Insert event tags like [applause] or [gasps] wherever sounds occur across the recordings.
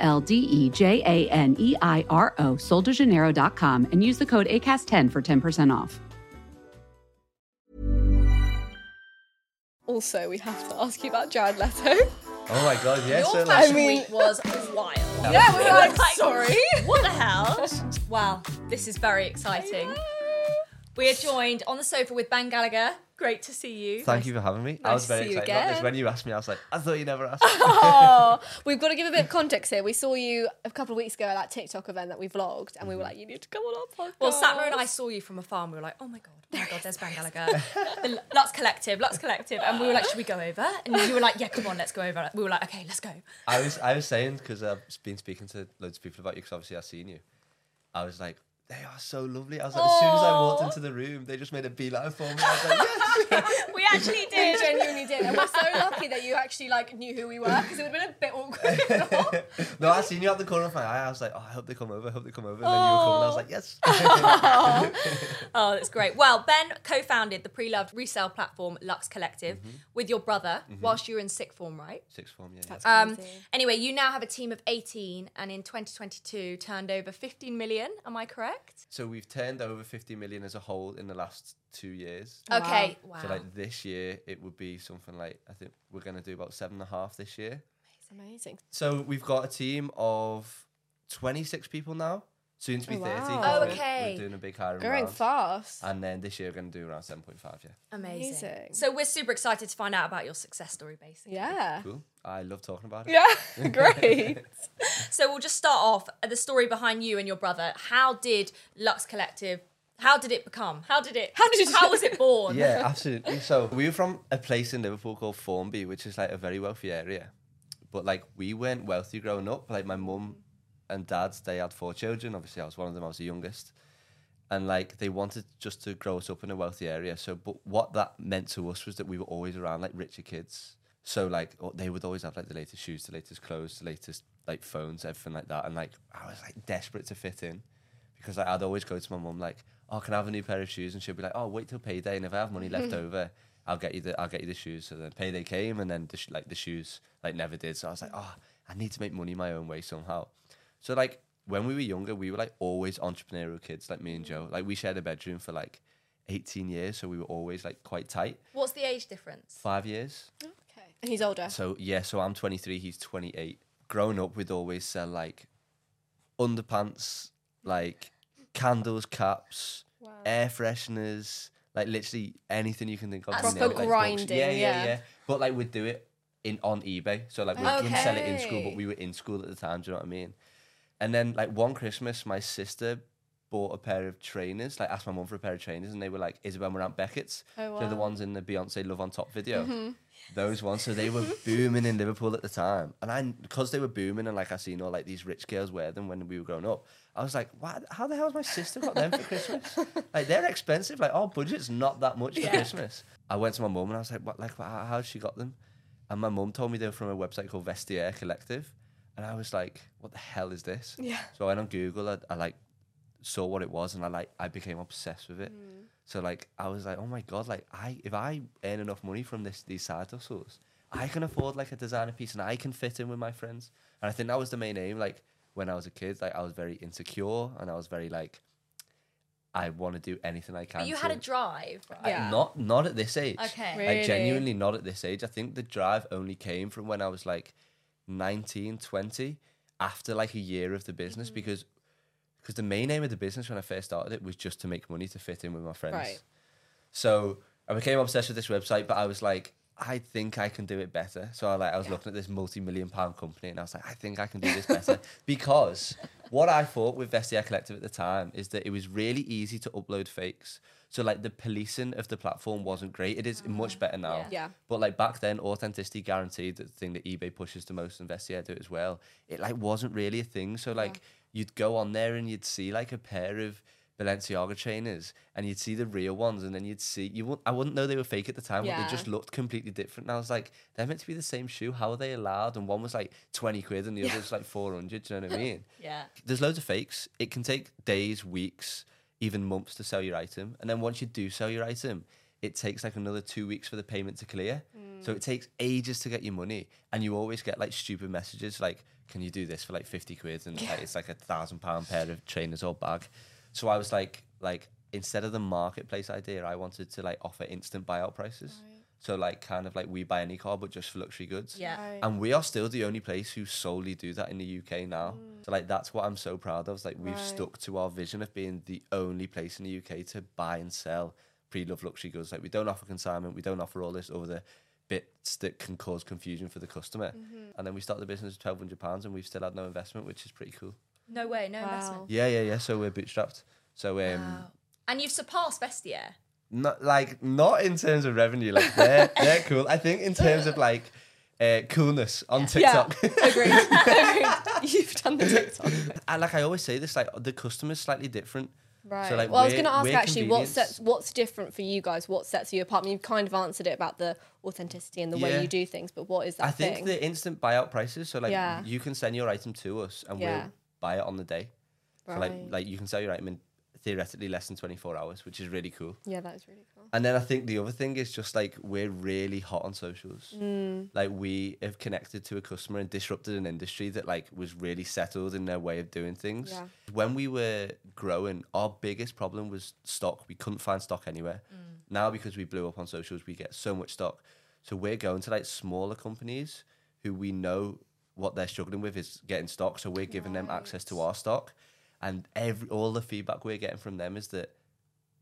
L D E J A N E I R O, soldejaneiro.com, and use the code ACAST10 for 10% off. Also, we have to ask you about Jared Leto. Oh my god, yes. Your so fashion like, mean- week was wild. Yeah, we were like, sorry. [laughs] What the hell? wow, this is very exciting. We are joined on the sofa with Ben Gallagher. Great to see you. Thank you for having me. I was very see you excited about this. When you asked me, I was like, I thought you never asked. Oh, [laughs] we've got to give a bit of context here. We saw you a couple of weeks ago at that TikTok event that we vlogged, and we were mm-hmm. like, you need to come on our podcast. Well, Sapna and I saw you from afar and we were like, oh my God, oh my God, there's Ben Gallagher. [laughs] the Luxe Collective, Luxe Collective. And we were like, should we go over? And you were like, yeah, come on, let's go over. We were like, okay, let's go. I was, I was saying because I've been speaking to loads of people about you because obviously I've seen you. I was like, they are so lovely. I was like, as soon as I walked into the room, they just made a beeline for me. I was like, yes. [laughs] We actually [laughs] did. We did. genuinely did, and we're so lucky that you actually like knew who we were because it would have been a bit awkward. [laughs] no, I seen you at the corner of my eye. I was like, oh, I hope they come over. I hope they come over. And then you were coming. I was like, yes. Oh, that's great. Well, Ben co founded the pre loved resale platform Luxe Collective with your brother whilst you were in sixth form, right? Sixth form, yeah. That's Um, crazy. anyway, you now have a team of 18 and in 2022 turned over 15 million. Am I correct? So we've turned over 50 million as a whole in the last two years. Okay. Wow. So like this year, it would be something like I think we're gonna do about seven and a half this year. Amazing. So we've got a team of 26 people now. Soon to be Oh, 30. wow. 'cause Oh, we're- okay. We're doing a big hiring Going round. fast. And then this year we're going to do around 7.5, yeah. Amazing. Amazing. So we're super excited to find out about your success story, basically. Yeah. Cool. I love talking about it. Yeah, [laughs] great. [laughs] So we'll just start off the story behind you and your brother. How did Luxe Collective? How did it become? How did it? How did it- How was it born? Yeah, [laughs] absolutely. So we were from a place in Liverpool called Formby, which is like a very wealthy area. But like we weren't wealthy growing up. Like my mum and dad's, they had four children. Obviously, I was one of them. I was the youngest. And like they wanted just to grow us up in a wealthy area. So, but what that meant to us was that we were always around like richer kids. So like oh, they would always have like the latest shoes, the latest clothes, the latest like phones, everything like that. And like I was like desperate to fit in because like, I'd always go to my mum like, "Oh, can I have a new pair of shoes?" And she'd be like, "Oh, wait till payday, and if I have money left [laughs] over, I'll get you the I'll get you the shoes." So then payday came, and then the sh- like the shoes like never did. So I was like, "Oh, I need to make money my own way somehow." So like when we were younger, we were like always entrepreneurial kids, like me and Joe. Mm. Like we shared a bedroom for like 18 years, so we were always like quite tight. What's the age difference? Five years. okay. And he's older. So yeah, so I'm 23, he's 28. Growing up, we'd always sell like underpants, like candles, caps, air fresheners, like literally anything you can think of. Proper like books. grinding, Yeah, yeah, yeah. yeah. But like we'd do it in on eBay. So like we didn't sell it in school, but we were in school at the time. Do you know what I mean? And then like one Christmas, my sister bought a pair of trainers. Like asked my mum for a pair of trainers, and they were like Isabel Marant Bekett's. Oh, wow. They're the ones in the Beyonce Love on Top video. Mm-hmm. Those ones, so they were [laughs] booming in Liverpool at the time, and I because they were booming, and like I seen all like these rich girls wear them when we were growing up. I was like, "What? How the hell has my sister got them for Christmas? [laughs] like they're expensive. Like our budget's not that much for Christmas." I went to my mum and I was like, "What? Like, how, how's she got them?" And my mum told me they were from a website called Vestiaire Collective, and I was like, "What the hell is this?" Yeah. So I went on Google. I, I like saw what it was, and I like I became obsessed with it. Mm. So like I was like, oh my god, like I if I earn enough money from this these side hustles, I can afford like a designer piece, and I can fit in with my friends. And I think that was the main aim. Like when I was a kid, like I was very insecure, and I was very like, I want to do anything I can. But you to- had a drive, right? I- Yeah. not not at this age. Okay. Really? Like genuinely not at this age. I think the drive only came from when I was like 19, 20, after like a year of the business mm-hmm. because because the main aim of the business when I first started it was just to make money to fit in with my friends. Right. So I became obsessed with this website, but I was like, I think I can do it better. So I like I was Yeah. looking at this multi-million pound company and I was like, I think I can do this better. [laughs] because what I thought with Vestiaire Collective at the time is that it was really easy to upload fakes. So like the policing of the platform wasn't great. It is mm-hmm. much better now. Yeah. Yeah. But like back then, authenticity guaranteed, the thing that eBay pushes the most, and Vestiaire do it as well. It like wasn't really a thing. So like you'd go on there and you'd see like a pair of Balenciaga trainers, and you'd see the real ones, and then you'd see you. Wouldn't, I wouldn't know they were fake at the time, but Yeah. they just looked completely different. And I was like, they're meant to be the same shoe. How are they allowed? And one was like twenty quid, and the other was like four hundred. Do you know what I [laughs] mean? Yeah. there's loads of fakes. It can take days, weeks, even months to sell your item. And then once you do sell your item, it takes like another two weeks for the payment to clear. So mm. it takes ages to get your money. And you always get like stupid messages like, can you do this for like 50 quid? And like, it's like a thousand pound pair of trainers or bag. So I was like, like, instead of the marketplace idea, I wanted to like offer instant buyout prices. So like kind of like we buy any car, but just for luxury goods. Yeah. Right. And we are still the only place who solely do that in the UK now. So like that's what I'm so proud of. Like we've Right. stuck to our vision of being the only place in the UK to buy and sell pre-loved luxury goods. Like we don't offer consignment, we don't offer all this other bits that can cause confusion for the customer. And then we start the business with twelve hundred pounds and we've still had no investment, which is pretty cool. No way, no Wow. investment. Yeah, yeah, yeah. So we're bootstrapped. So um Wow. And you've surpassed Vestiaire. Not like not in terms of revenue, like they're [laughs] they're cool. I think in terms of like uh, coolness on TikTok. [laughs] Agreed. [laughs] Agreed. You've done the TikTok. I, like I always say this, like the customer's slightly different. Right. like, well, I was going to ask actually what sets what's different for you guys. What sets you apart? I mean, you've kind of answered it about the authenticity and the Yeah. way you do things, but what is that I think thing? the instant buyout prices. So like Yeah. you can send your item to us and Yeah. we'll buy it on the day. So like like you can sell your item in theoretically less than 24 hours, which is really cool. yeah, that is really cool. And then I think the other thing is just like we're really hot on socials. Mm. Like we have connected to a customer and disrupted an industry that like was really settled in their way of doing things. Yeah. When we were growing, our biggest problem was stock. We couldn't find stock anywhere. Now because we blew up on socials, we get so much stock. So we're going to like smaller companies who we know what they're struggling with is getting stock. So we're giving them access to our stock. And every all the feedback we're getting from them is that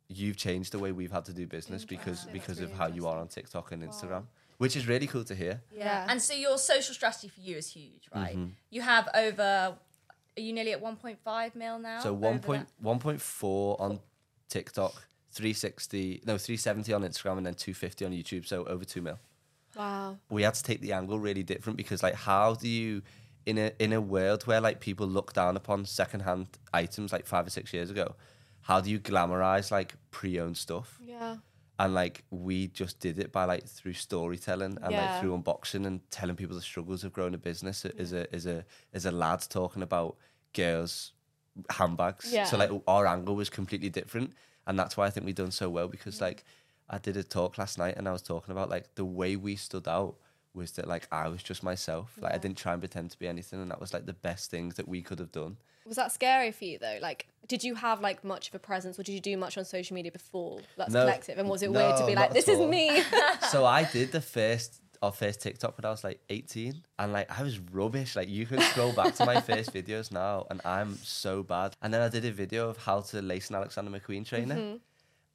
you've changed the way we've had to do business because because of how you are on TikTok and Instagram, which is really cool to hear. Yeah. And so your social strategy for you is huge, right? Mm-hmm. You have over. Are you nearly at 1.5 mil now? So Over one that? point one point four on TikTok, three sixty no three seventy on Instagram, and then two fifty on YouTube. So over two mil. Wow. we had to take the angle really different because like how do you in a in a world where like people look down upon secondhand items like five or six years ago how do you glamorize like pre-owned stuff Yeah. and like we just did it by like through storytelling and Yeah. like through unboxing and telling people the struggles of growing a business as a as a as a lad talking about girls handbags Yeah. so like our angle was completely different and that's why i think we've done so well because like i did a talk last night and i was talking about like the way we stood out was that like i was just myself like i didn't try and pretend to be anything and that was like the best things that we could have done Was that scary for you though? Like, did you have like much of a presence, or did you do much on social media before Let's No. Collective? And was it weird to be like, "This is me"? [laughs] so I [laughs] did the first our first TikTok when I was like 18 and like I was rubbish like you can scroll back to my [laughs] first videos now and I'm so bad and then I did a video of how to lace an Alexander McQueen trainer Mm-hmm.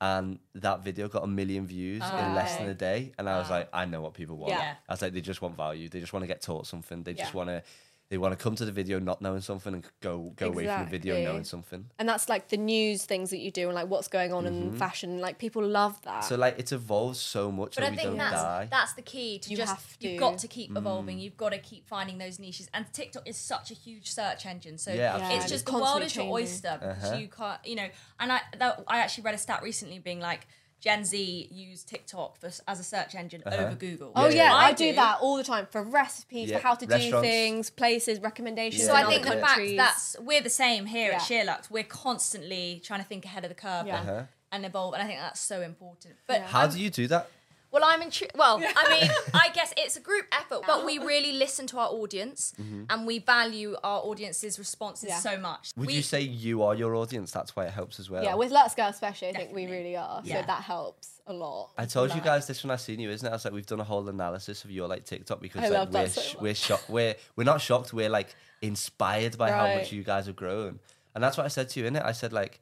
And that video got a million views in less than a day and I was like I know what people want. Yeah. I was like they just want value. They just want to get taught something. They just want to they want to come to the video not knowing something and go go away from the video knowing something and that's like the news things that you do, and like what's going on in fashion. Like people love that. Mm-hmm. so like it's evolved so much But and I we think don't that's die that's the key to You just have you've got to keep Mm. evolving. You've got to keep finding those niches. And TikTok is such a huge search engine, so Yeah, Yeah, it's just it's the world is your changing. oyster Uh-huh. you can't, you know. And I that, I actually read a stat recently being like Gen Z use TikTok for, as a search engine over Google. Oh Yeah, yeah, yeah, I, I do do. that all the time for recipes, Yeah, for how to do things, places, recommendations. Yeah. So I other think the fact that's we're the same here at Yeah. SheerLuxe. We're constantly trying to think ahead of the curve Yeah. and, Uh-huh. and evolve, and I think that's so important. But Yeah. how do you do that Well, I'm intrigued. Well, I mean, I guess it's a group effort, but we really listen to our audience mm-hmm. and we value our audience's responses Yeah. so much. Would we, you say you are your audience? That's why it helps as well. yeah, with Let's Go especially, I think we really are. Yeah. So that helps a lot. I told you guys this when I seen you, isn't it? I was like, we've done a whole analysis of your like TikTok because I like love we're so sh- much. we're shocked. We're we're not shocked. We're like inspired by how much you guys have grown, and that's what I said to you in it. I said like,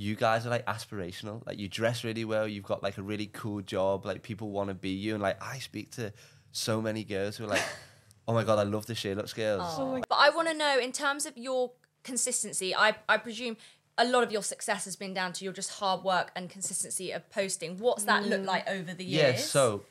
you guys are like aspirational. Like you dress really well. You've got like a really cool job. Like people want to be you, and like I speak to so many girls who are like, [laughs] oh my god, I love the SheerLuxe girls. Oh but I want to know in terms of your consistency. I I presume a lot of your success has been down to your just hard work and consistency of posting. What's that look mm. like over the years? Yeah, so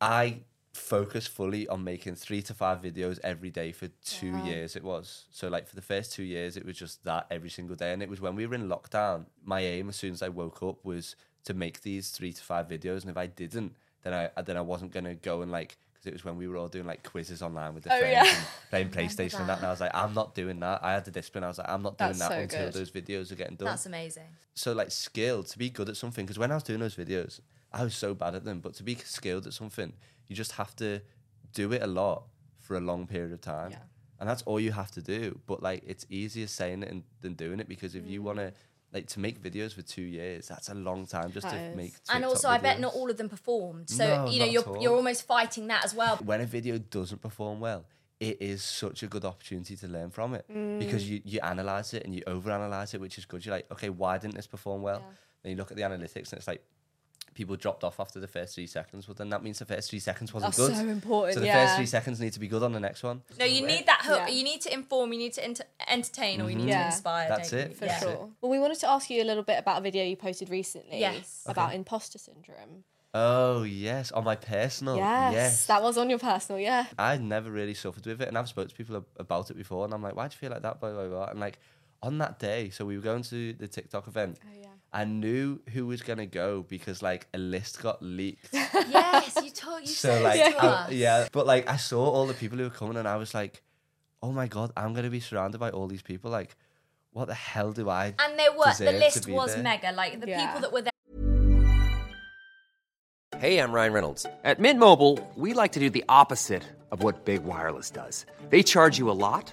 I focus fully on making three to five videos every day for two years it was. So like for the first two years it was just that every single day. And it was when we were in lockdown, my aim as soon as I woke up was to make these three to five videos. And if I didn't, then I then I wasn't gonna go and like because it was when we were all doing like quizzes online with the Oh, friends yeah. and [laughs] playing PlayStation and that. And I was like, I'm not doing that. I had the discipline. I was like, I'm not doing That's that so until good. those videos are getting done That's amazing. so like skilled to be good at something because when I was doing those videos, I was so bad at them. But to be skilled at something, you just have to do it a lot for a long period of time, Yeah. and that's all you have to do. But like, it's easier saying it and, than doing it because if you want to. Mm. Like to make videos for two years, that's a long time just That to is. make. and TikTok also, I bet not all of them performed. So No, you know, you're you're almost fighting that as well. when a video doesn't perform well, it is such a good opportunity to learn from it because mm. you, you analyze it and you overanalyze it, which is good. You're like, okay, why didn't this perform well? Then you look at the analytics and it's like people dropped off after the first three seconds. Well, then that means the first three seconds wasn't That's good. so important, So the yeah. first three seconds need to be good on the next one. No, you need that hook. Yeah. You need to inform. You need to enter- entertain, or you need mm-hmm. Yeah. to inspire. That's it. you? For Yeah. That's sure. Well, we wanted to ask you a little bit about a video you posted recently. Yes. About imposter syndrome. Oh yes, on my personal. Yes, yes. That was on your personal, yeah. I never really suffered with it, and I've spoke to people about it before, and I'm like, why do you feel like that? Blah blah blah. And like on that day, so we were going to the TikTok event. Oh, yeah. I knew who was gonna go because like a list got leaked. [laughs] yes, you [laughs] told. You so said like to I- us. yeah, but like I saw all the people who were coming, and I was like, oh my god, I'm gonna be surrounded by all these people. Like, what the hell do I? And there were the list was there? mega. Like the Yeah. people that were there. Hey, I'm Ryan Reynolds. At Mint Mobile, we like to do the opposite of what Big Wireless does. They charge you a lot,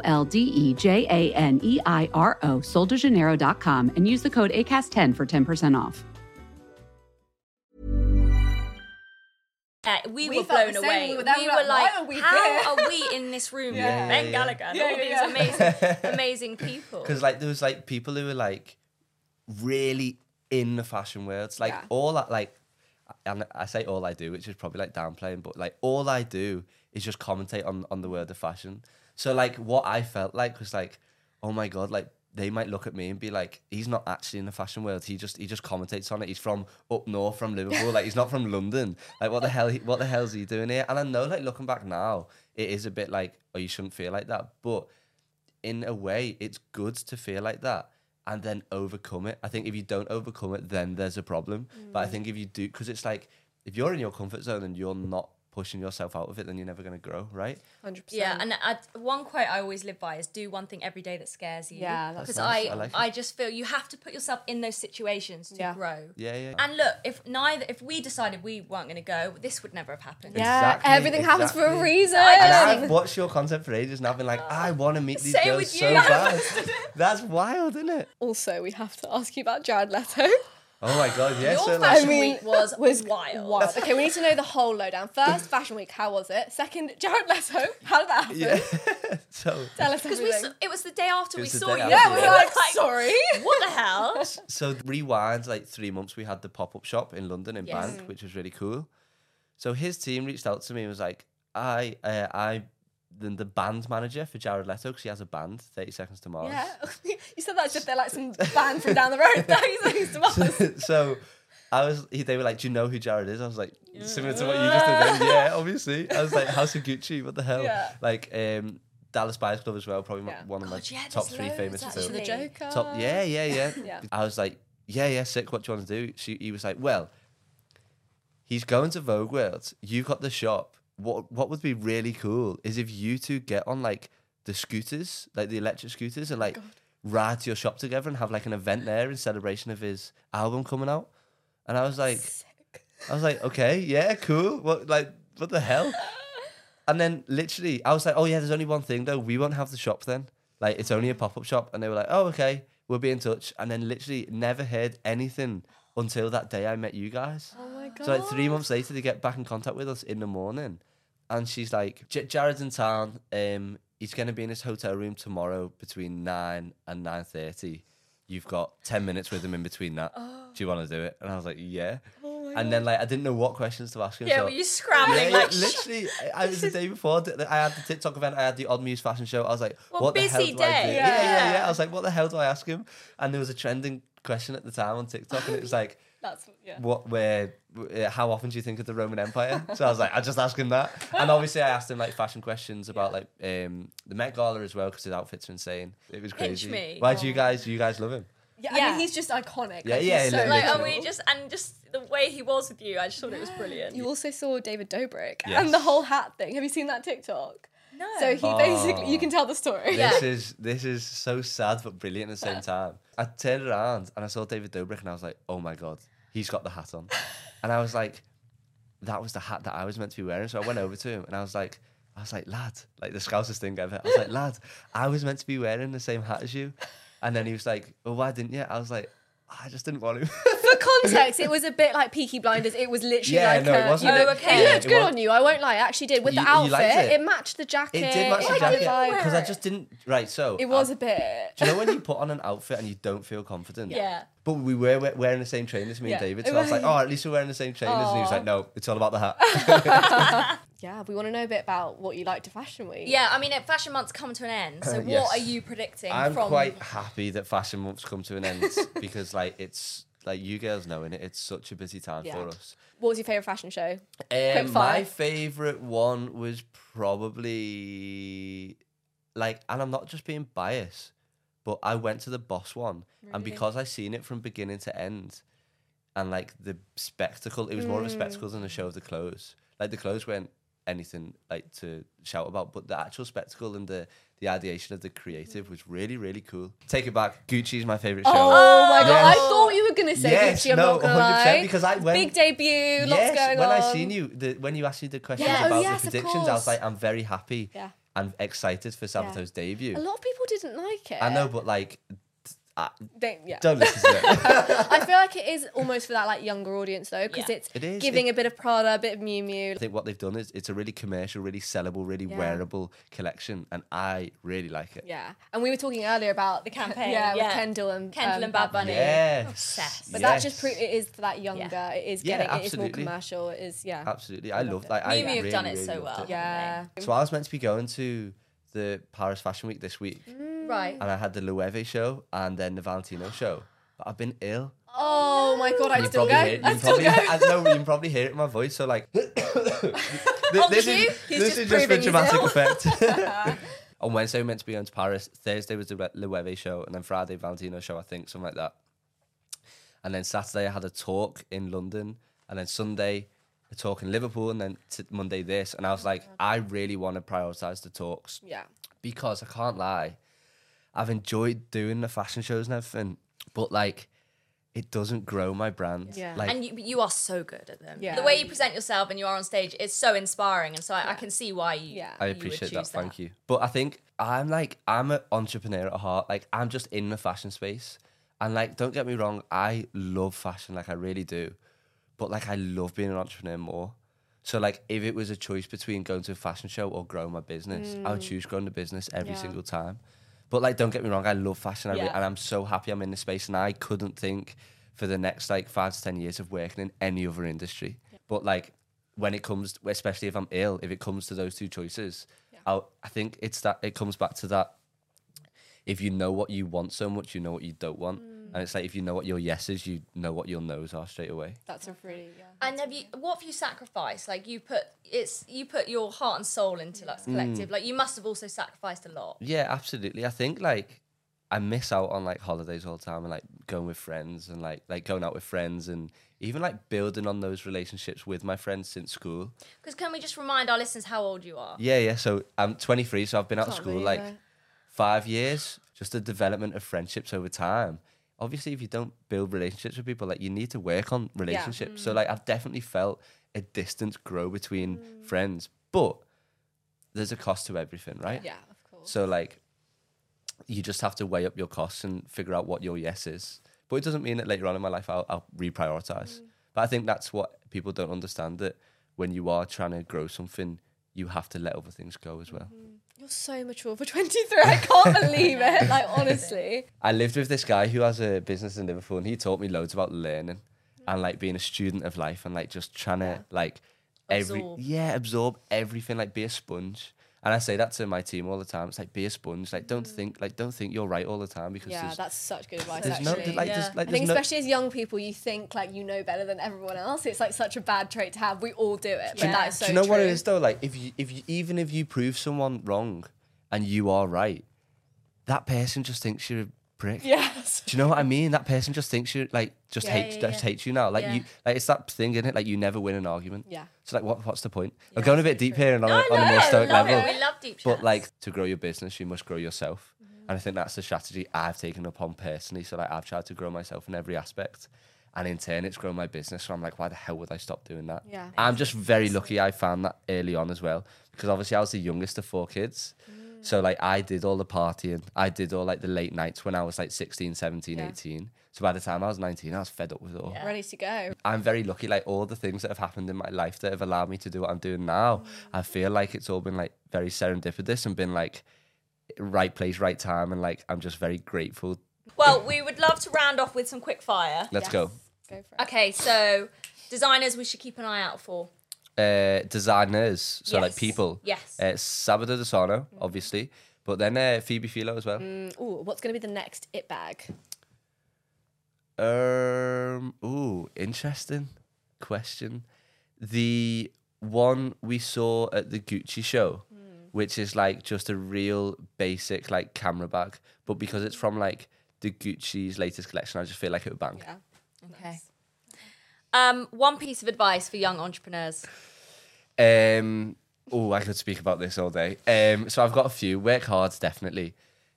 L D E J A N E I R O, soldejaneiro.com, and use the code ACAST10 for 10% off. Uh, we, We were blown away. We We were were, we were like, like, why are we how here?" are we in this room Yeah, with Ben yeah. Gallagher and Yeah, all yeah, these amazing, [laughs] amazing people? Because like there was like people who were like really in the fashion world. Like Yeah. all I like, and I say all I do, which is probably like downplaying, but like all I do is just commentate on on the word of fashion. So like what I felt like was like, oh my god, like they might look at me and be like, he's not actually in the fashion world. He just he just commentates on it. He's from up north, from Liverpool. like he's not from London. Like what the hell? He, what the hell's he doing here? And I know, like looking back now, it is a bit like, oh, you shouldn't feel like that. But in a way, it's good to feel like that and then overcome it. I think if you don't overcome it, then there's a problem. But I mm. think if you do, because it's like if you're in your comfort zone and you're not pushing yourself out of it, then you're never going to grow, right? 100%. Yeah, and I, one quote I always live by is do one thing every day that scares you. Yeah, that's because nice. I I like. I just feel you have to put yourself in those situations to Yeah. grow. Yeah, yeah. And look, if neither if we decided we weren't going to go, this would never have happened. Yeah, Exactly, everything happens for a reason. and I've watched your content for ages and I've been like, I want to meet these Same girls so bad. [laughs] That's wild, isn't it? also, we have to ask you about Jared Leto. Oh my god, yeah. Your so fashion like, week was, wild. Okay, we need to know the whole lowdown. [laughs] First, Fashion Week, how was it? Second, Jared Leto, how did that happen? yeah. [laughs] so Tell us Because we saw, it was the day after we saw you. after, yeah, we were yeah. like, sorry. [laughs] What the hell? so rewind like three months we had the pop-up shop in london in Yes. bank which was really cool so his team reached out to me and was like i uh, i then the band manager for jared leto because he has a band 30 seconds to mars Yeah, [laughs] you said that as if they're like some band from down the road. No, he's, he's to [laughs] Mars. [laughs] so I was, he, they were like, "Do you know who Jared is?" I was like, similar to what you just did. Then. Yeah, obviously. I was like, "House of Gucci, what the hell?" Yeah. Like um, Dallas Buyers Club as well, probably Yeah. one of my God, yeah, top three loads, famous actually. films. the Joker. Top, yeah, yeah, yeah, Yeah. I was like, "Yeah, yeah, sick. What do you want to do?" She, he was like, "Well." he's going to Vogue World. You've got the shop. What what would be really cool is if you two get on like the scooters, like the electric scooters, and like ride to your shop together and have like an event there in celebration of his album coming out. And I was like, I was like, okay, yeah, cool. What like what the hell? [laughs] And then literally, I was like, oh yeah, there's only one thing though. We won't have the shop then. Like it's only a pop up shop. And they were like, oh okay, we'll be in touch. And then literally never heard anything until that day I met you guys. Oh god. So like three months later, they get back in contact with us in the morning, and she's like, "J- "Jared's in town. Um, he's going to be in his hotel room tomorrow between nine and nine thirty. You've got ten minutes with him in between that. Do you want to do it?" And I was like, "Yeah." and then like I didn't know what questions to ask him. Yeah, so were you scrambling yeah, like? [laughs] literally, I, I was the day before. th- I had the TikTok event. I had the Odd Muse fashion show. I was like, Well, "What the hell busy do I do?" day. Yeah. yeah, Yeah. yeah, I was like, "What the hell do I ask him?" And there was a trending question at the time on TikTok, and it was [laughs] like, That's yeah. what where uh, how often do you think of the Roman Empire? So I was like, I just asked him that, and obviously I asked him like fashion questions about like um the Met Gala as well because his outfits are insane. It was crazy. me. Why do you guys you guys love him? Yeah, I mean, he's just iconic. Yeah, like, yeah, so Like, and we just and just the way he was with you, I just thought it was brilliant. You also saw David Dobrik Yes. and the whole hat thing. Have you seen that TikTok? no. So he basically, you can tell the story. Yeah. This is this is so sad but brilliant at the same time. I turned around and I saw David Dobrik and I was like, oh my god, he's got the hat on, and I was like, that was the hat that I was meant to be wearing. So I went over to him and I was like. I was like, lad, like the scousest thing ever. I was like, lad, I was meant to be wearing the same hat as you. And then he was like, well, why didn't you? I was like, I just didn't want to. [laughs] For [laughs] context, it was a bit like Peaky Blinders. It was literally Yeah, like no, it a, wasn't you know, a- okay. It Yeah, looked it good on you. I won't lie. I actually did with You- the you outfit. liked it? it. matched the jacket. it did match the jacket because I just didn't. Right, so It was I- a bit. Do you know when you [laughs] put on an outfit and you don't feel confident? Yeah. But we were wearing the same trainers, me Yeah. and David. So I was like, [laughs] oh, at least we're wearing the same trainers. And he was like, no, it's all about the hat. Yeah, we want to know a bit about what you liked to Fashion Week. Yeah, I mean, Fashion Month's come to an end. So, uh, what Yes. are you predicting I'm from? quite happy that Fashion Month's come to an end because, like, it's like you girls knowing it, it's such a busy time Yeah. for us. What was your favorite fashion show? Um, my favorite one was probably like, and I'm not just being biased, but I went to the boss one, and because I seen it from beginning to end, and like the spectacle, it was more of a Mm. spectacle than a show of the clothes. Like the clothes weren't anything like to shout about, but the actual spectacle and the the ideation of the creative was really really cool. Take it back, Gucci's my favorite show. Oh my god! I thought you were gonna say Yes, Gucci. I'm no, not gonna 100%, lie. because I went- big debut, lots yes, going when on. I seen you, the, when you asked me the questions Yeah, oh about yes, the predictions, I was like, I'm very happy Yeah. and excited for Sabato's debut. A lot of people didn't like it. I know, but like, I, They, yeah. don't listen to it. [laughs] I feel like it is almost for that like younger audience though, because Yeah. it's It is, giving it- a bit of Prada, a bit of Miu Miu. I think what they've done is it's a really commercial, really sellable, really Yeah. wearable collection, and I really like it. Yeah, and we were talking earlier about The campaign, Yeah, with yeah. Kendall and Kendall um, and Bad Bunny. Yes. Obsessed. But that just proves it is for that younger. It is Yeah, getting. it is more commercial. It is yeah. Absolutely, I love like I Miu Miu have done it really so well. it. Yeah. So I was meant to be going to the Paris Fashion Week this week, mm. Right. and I had the Loewe show and then the Valentino show, but I've been ill. Oh my god! I'd you still go. probably hear, you I'd still probably, go. I know you can probably hear it in my voice. So like, [coughs] oh, this, this cue, is he's this just is just for dramatic ill. effect. [laughs] [laughs] On Wednesday we meant to be going to Paris. Thursday was the Le- Loewe show, and then Friday Valentino show. I think something like that. And then Saturday I had a talk in London, and then Sunday a talk in Liverpool, and then t- Monday this. And I was like, I really want to prioritize the talks Yeah. because I can't lie, I've enjoyed doing the fashion shows and everything, but like, it doesn't grow my brand. Yeah. Like, and you, you are so good at them. Yeah. The way you present yourself and you are on stage is so inspiring, and so I, I can see why you. Yeah. I you would appreciate that. choose Thank you. But I think I'm like I'm an entrepreneur at heart. Like I'm just in the fashion space, and like don't get me wrong, I love fashion. Like I really do, but like I love being an entrepreneur more. So like if it was a choice between going to a fashion show or growing my business, I would choose growing the business every Mm. Yeah. single time. But like don't get me wrong, I love fashion, I re- Yeah. and I'm so happy I'm in this space, and I couldn't think for the next like five to ten years of working in any other industry. But like when it comes, especially if I'm ill, if it comes to those two choices, I'll, I think it's that it comes back to that. If you know what you want so much, you know what you don't want, Mm. And it's like if you know what your yeses, you know what your nos are straight away. That's a really yeah. And have you? What have you sacrificed? Like you put it's you put your heart and soul into Luxe Mm. Collective. Like you must have also sacrificed a lot. Yeah, absolutely. I think like I miss out on like holidays all the time and like going with friends and like like going out with friends and even like building on those relationships with my friends since school. Because can we just remind our listeners how old you are? Yeah, yeah. So I'm 23, so I've been out of Can't school like it. five years. Just the development of friendships over time. Obviously, if you don't build relationships with people, like you need to work on relationships. So like I've definitely felt a distance grow between friends, but there's a cost to everything, right? Yeah, of course. So like you just have to weigh up your costs and figure out what your yes is. But it doesn't mean that later on in my life I'll, I'll reprioritize. Mm. But I think that's what people don't understand that when you are trying to grow something, you have to let other things go as well. Mm-hmm. You're so mature for [laughs] 23. I can't [laughs] believe it. Like, honestly. I lived with this guy who has a business in Liverpool and he taught me loads about learning and like being a student of life and like just trying to like every Absorb. yeah absorb everything like be a sponge and I say that to my team all the time it's like be a sponge like don't mm. think like don't think you're right all the time because Yeah, that's such good advice, there's no actually. like, Yeah. there's, like I think no, especially as young people, you think like you know better than everyone else. It's like such a bad trait to have. We all do it, but Yeah. that is so do you know what it is though like if you if you even if you prove someone wrong and you are right that person just thinks you're a prick Yes. Do you know what I mean? That person just thinks you like just Yeah, hates yeah, just hates you now. Like Yeah. you like it's that thing in it. Like you never win an argument. Yeah. So like what what's the point? I'm going a bit deep here and on, No, a, on no, a more stoic level. it. We love deep But like to grow your business, you must grow yourself. Mm-hmm. And I think that's the strategy I've taken upon personally. So like I've tried to grow myself in every aspect. And in turn, it's grown my business. So I'm like, why the hell would I stop doing that? Yeah. I'm just very lucky I found that early on as well. Because obviously I was the youngest of four kids. So like I did all the partying. I did all like the late nights when I was like 16, 17, Yeah. 18. So by the time I was 19, I was fed up with it all. Ready to go. I'm very lucky. Like all the things that have happened in my life that have allowed me to do what I'm doing now, I mm. feel like it's all been like very serendipitous and been like right place, right time, and like I'm just very grateful. well, we would love to round off with some quick fire. Let's go. Go for it. Okay, so designers we should keep an eye out for. Uh, designers, so like people. Yes. Uh, Sabato De Sarno, obviously, but then uh, Phoebe Philo as well. Ooh, what's going to be the next it bag? Um. Ooh, interesting question. The one we saw at the Gucci show, which is like just a real basic like camera bag, but because it's from like the Gucci's latest collection, I just feel like it would bang. Yeah. Okay. Um, one piece of advice for young entrepreneurs. Um. Oh, I could speak about this all day. Um. So I've got a few. Work hard, definitely.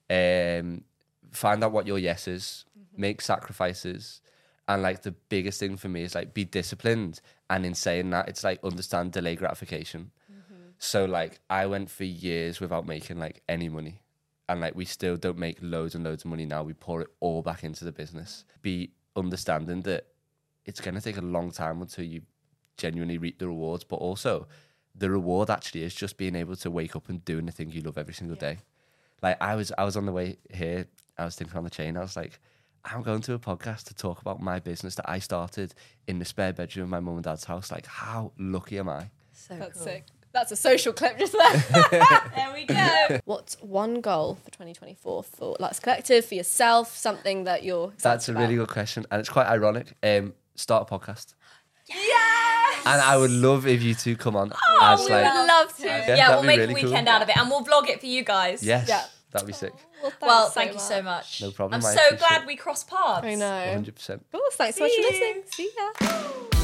Um. Find out what your yes is. Make sacrifices. And like the biggest thing for me is like be disciplined. And in saying that, it's like understand delay gratification. So like I went for years without making like any money. And like we still don't make loads and loads of money now. We pour it all back into the business. Be understanding that it's gonna take a long time until you genuinely reap the rewards, but also the reward actually is just being able to wake up and doing the thing you love every single day. Like I was I was on the way here, I was thinking on the train, I was like, I'm going to a podcast to talk about my business that I started in the spare bedroom of my mum and dad's house. Like, how lucky am I? So That's cool. sick. That's a social clip just there. [laughs] There we go. [laughs] What's one goal for 2024 for Luxe Collective, for yourself, something that you're That's a about? really good question. And it's quite ironic. Um, start a podcast. yes. And I would love if you two come on Oh, as we like would love to. Yeah, Yeah, we'll make really a cool. weekend out of it, and we'll vlog it for you guys. Yes. Yeah. That'd be sick. Well, Well, thanks thank you so much. No problem, I'm I so glad it. we crossed paths. I know. hundred percent. Of course, thanks so much for listening. See ya. [gasps]